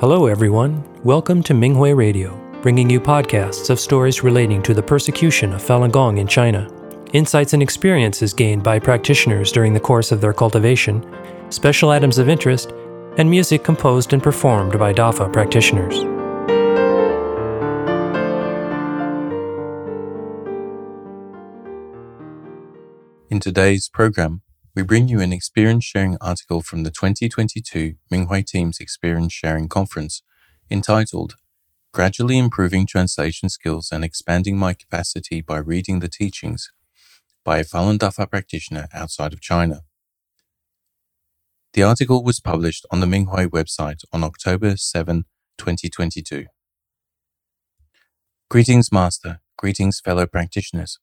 Hello, everyone. Welcome to Minghui Radio, bringing you podcasts of stories relating to the persecution of Falun Gong in China, insights and experiences gained by practitioners during the course of their cultivation, special items of interest, and music composed and performed by DAFA practitioners. In today's program, we bring you an experience sharing article from the 2022 Minghui Team's Experience Sharing Conference entitled Gradually Improving Translation Skills and Expanding My Capacity by Reading the Teachings by a Falun Dafa practitioner outside of China. The article was published on the Minghui website on October 7, 2022. Greetings, Master. Greetings, fellow practitioners.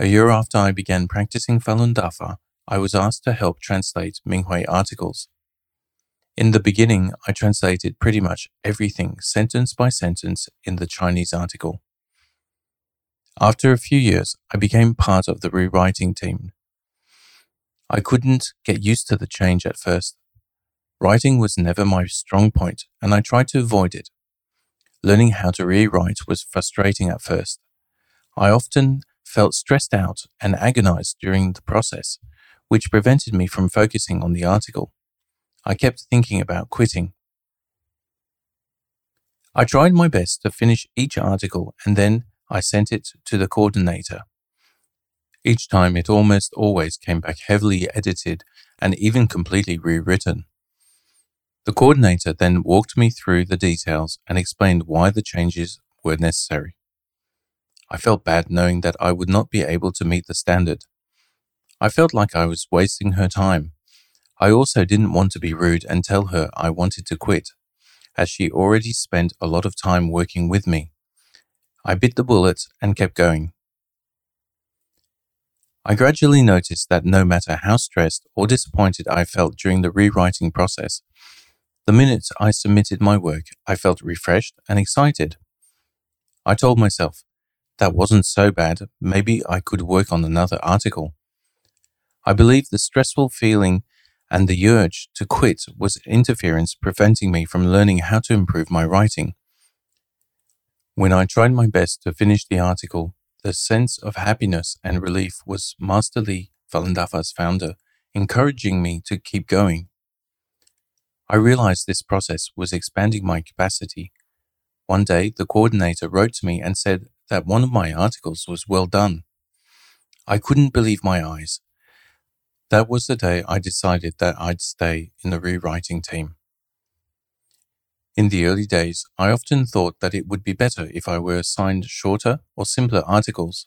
A year after I began practicing Falun Dafa, I was asked to help translate Minghui articles. In the beginning, I translated pretty much everything sentence by sentence in the Chinese article. After a few years, I became part of the rewriting team. I couldn't get used to the change at first. Writing was never my strong point, and I tried to avoid it. Learning how to rewrite was frustrating at first. I often felt stressed out and agonized during the process which prevented me from focusing on the article. I kept thinking about quitting. I tried my best to finish each article and then I sent it to the coordinator. Each time it almost always came back heavily edited and even completely rewritten. The coordinator then walked me through the details and explained why the changes were necessary. I felt bad knowing that I would not be able to meet the standard. I felt like I was wasting her time. I also didn't want to be rude and tell her I wanted to quit, as she already spent a lot of time working with me. I bit the bullet and kept going. I gradually noticed that no matter how stressed or disappointed I felt during the rewriting process, the minute I submitted my work, I felt refreshed and excited. I told myself, that wasn't so bad, maybe I could work on another article. I believe the stressful feeling and the urge to quit was interference preventing me from learning how to improve my writing. When I tried my best to finish the article, the sense of happiness and relief was Master Li, Falun Dafa's founder, encouraging me to keep going. I realized this process was expanding my capacity. One day, the coordinator wrote to me and said that one of my articles was well done. I couldn't believe my eyes. That was the day I decided that I'd stay in the rewriting team. In the early days, I often thought that it would be better if I were assigned shorter or simpler articles.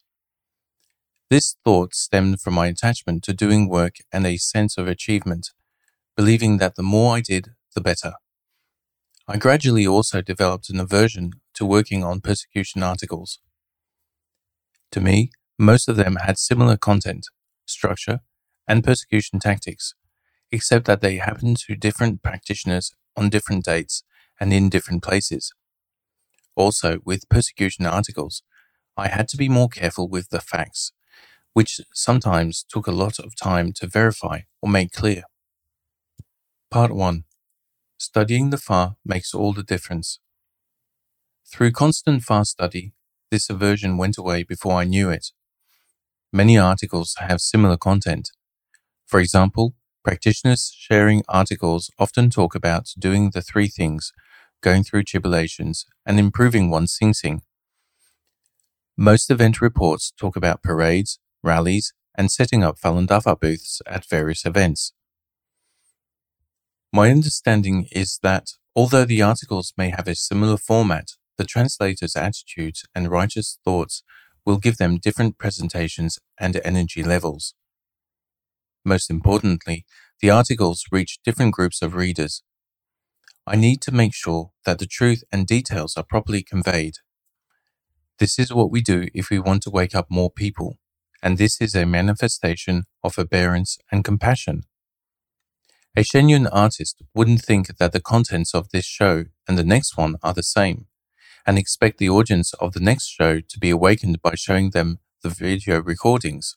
This thought stemmed from my attachment to doing work and a sense of achievement, believing that the more I did, the better. I gradually also developed an aversion to working on persecution articles. To me, most of them had similar content, structure, and persecution tactics, except that they happen to different practitioners on different dates and in different places. Also, with persecution articles, I had to be more careful with the facts, which sometimes took a lot of time to verify or make clear. Part 1 Studying the Fa makes all the difference. Through constant Fa study, this aversion went away before I knew it. Many articles have similar content, for example, practitioners sharing articles often talk about doing the three things, going through tribulations, and improving one's xinxing. Most event reports talk about parades, rallies, and setting up Falun Dafa booths at various events. My understanding is that although the articles may have a similar format, the translator's attitudes and righteous thoughts will give them different presentations and energy levels. Most importantly, the articles reach different groups of readers. I need to make sure that the truth and details are properly conveyed. This is what we do if we want to wake up more people, and this is a manifestation of forbearance and compassion. A genuine artist wouldn't think that the contents of this show and the next one are the same, and expect the audience of the next show to be awakened by showing them the video recordings.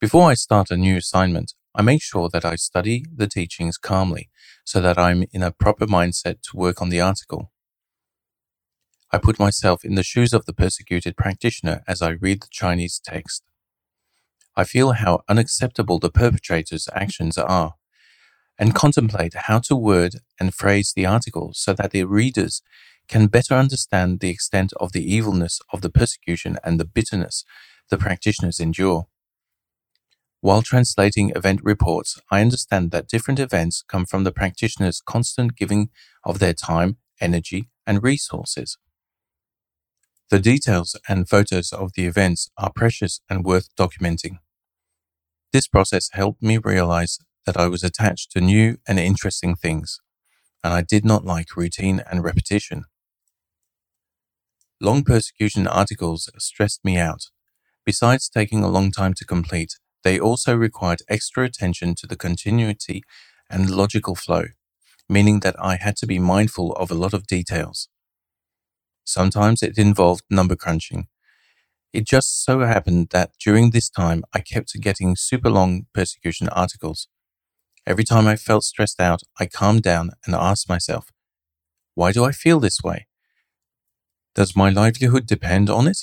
Before I start a new assignment, I make sure that I study the teachings calmly so that I'm in a proper mindset to work on the article. I put myself in the shoes of the persecuted practitioner as I read the Chinese text. I feel how unacceptable the perpetrator's actions are and contemplate how to word and phrase the article so that the readers can better understand the extent of the evilness of the persecution and the bitterness the practitioners endure. While translating event reports, I understand that different events come from the practitioner's constant giving of their time, energy, and resources. The details and photos of the events are precious and worth documenting. This process helped me realize that I was attached to new and interesting things, and I did not like routine and repetition. Long persecution articles stressed me out. Besides taking a long time to complete, they also required extra attention to the continuity and logical flow, meaning that I had to be mindful of a lot of details. Sometimes it involved number crunching, it just so happened that during this time, I kept getting super long persecution articles. Every time I felt stressed out, I calmed down and asked myself, why do I feel this way? Does my livelihood depend on it?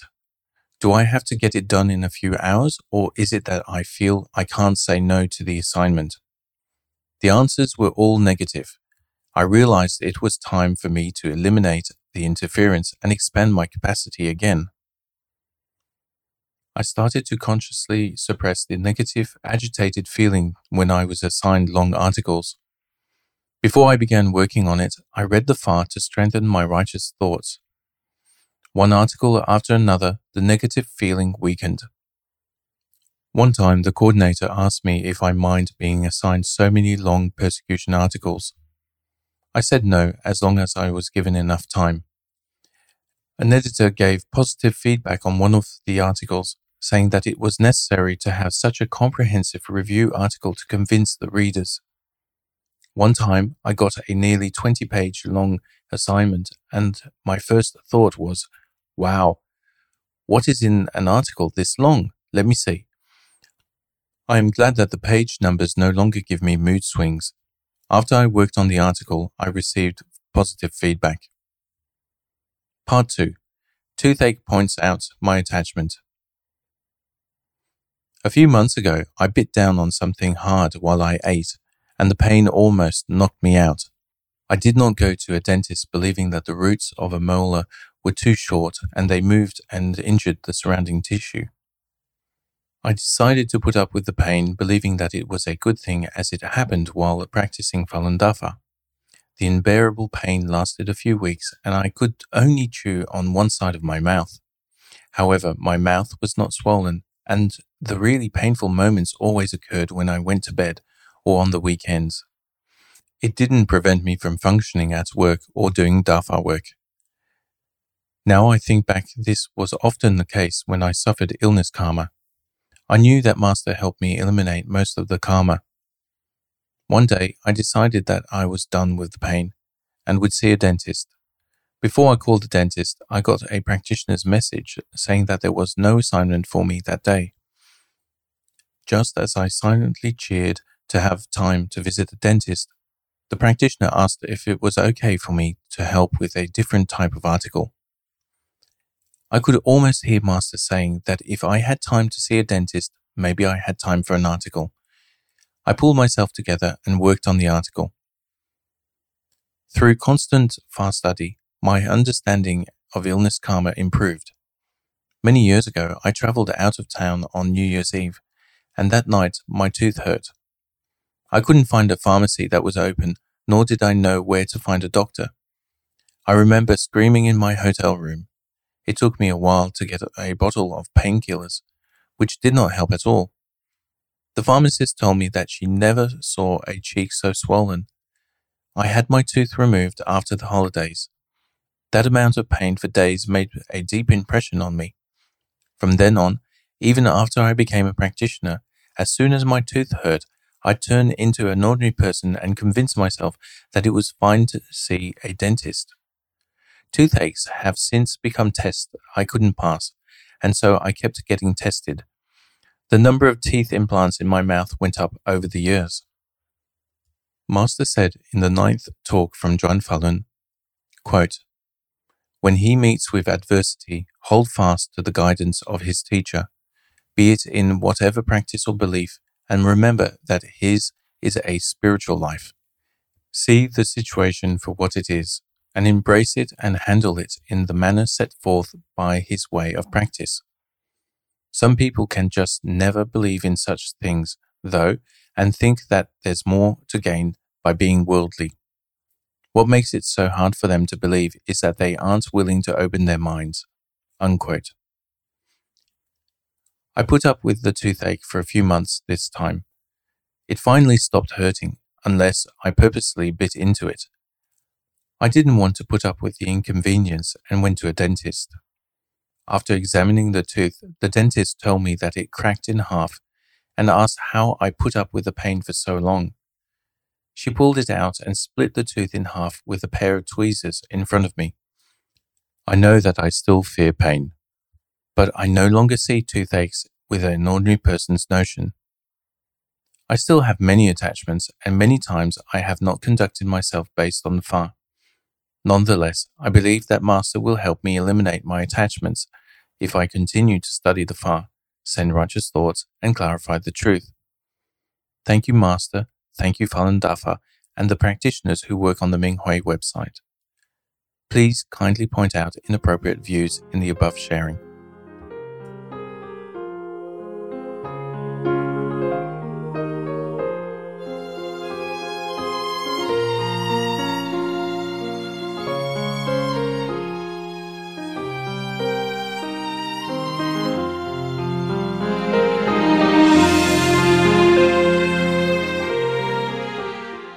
Do I have to get it done in a few hours, or is it that I feel I can't say no to the assignment? The answers were all negative. I realized it was time for me to eliminate the interference and expand my capacity again. I started to consciously suppress the negative, agitated feeling when I was assigned long articles. Before I began working on it, I read the Fa to strengthen my righteous thoughts. One article after another, the negative feeling weakened. One time, the coordinator asked me if I mind being assigned so many long persecution articles. I said no, as long as I was given enough time. An editor gave positive feedback on one of the articles, saying that it was necessary to have such a comprehensive review article to convince the readers. One time, I got a nearly 20 page long assignment, and my first thought was, wow, what is in an article this long? Let me see. I am glad that the page numbers no longer give me mood swings. After I worked on the article, I received positive feedback. Part 2 Toothache points out my attachment. A few months ago, I bit down on something hard while I ate, and the pain almost knocked me out. I did not go to a dentist believing that the roots of a molar were too short and they moved and injured the surrounding tissue. I decided to put up with the pain, believing that it was a good thing as it happened while practicing Falun Dafa. The unbearable pain lasted a few weeks and I could only chew on one side of my mouth. However, my mouth was not swollen and the really painful moments always occurred when I went to bed or on the weekends. It didn't prevent me from functioning at work or doing Dafa work. Now I think back, this was often the case when I suffered illness karma. I knew that Master helped me eliminate most of the karma. One day I decided that I was done with the pain and would see a dentist. Before I called the dentist, I got a practitioner's message saying that there was no assignment for me that day. Just as I silently cheered to have time to visit the dentist, the practitioner asked if it was okay for me to help with a different type of article. I could almost hear Master saying that if I had time to see a dentist, maybe I had time for an article. I pulled myself together and worked on the article. Through constant Fa study, my understanding of illness karma improved. Many years ago, I traveled out of town on New Year's Eve, and that night my tooth hurt. I couldn't find a pharmacy that was open, nor did I know where to find a doctor. I remember screaming in my hotel room. It took me a while to get a bottle of painkillers, which did not help at all. The pharmacist told me that she never saw a cheek so swollen. I had my tooth removed after the holidays, that amount of pain for days made a deep impression on me. From then on, even after I became a practitioner, as soon as my tooth hurt, I turned into an ordinary person and convinced myself that it was fine to see a dentist. Toothaches have since become tests I couldn't pass, and so I kept getting tested. The number of teeth implants in my mouth went up over the years. Master said in the ninth talk from Zhuan Falun, quote, When he meets with adversity, hold fast to the guidance of his teacher, be it in whatever practice or belief, and remember that his is a spiritual life. See the situation for what it is, and embrace it and handle it in the manner set forth by his way of practice. Some people can just never believe in such things, though, and think that there's more to gain by being worldly. What makes it so hard for them to believe is that they aren't willing to open their minds. Unquote. I put up with the toothache for a few months this time. It finally stopped hurting, unless I purposely bit into it. I didn't want to put up with the inconvenience and went to a dentist. After examining the tooth, the dentist told me that it cracked in half and asked how I put up with the pain for so long. She pulled it out and split the tooth in half with a pair of tweezers in front of me. I know that I still fear pain, but I no longer see toothaches with an ordinary person's notion. I still have many attachments, and many times I have not conducted myself based on the fa. Nonetheless, I believe that Master will help me eliminate my attachments if I continue to study the fa, send righteous thoughts, and clarify the truth. Thank you, Master. Thank you, Falun Dafa, and the practitioners who work on the Minghui website. Please kindly point out inappropriate views in the above sharing.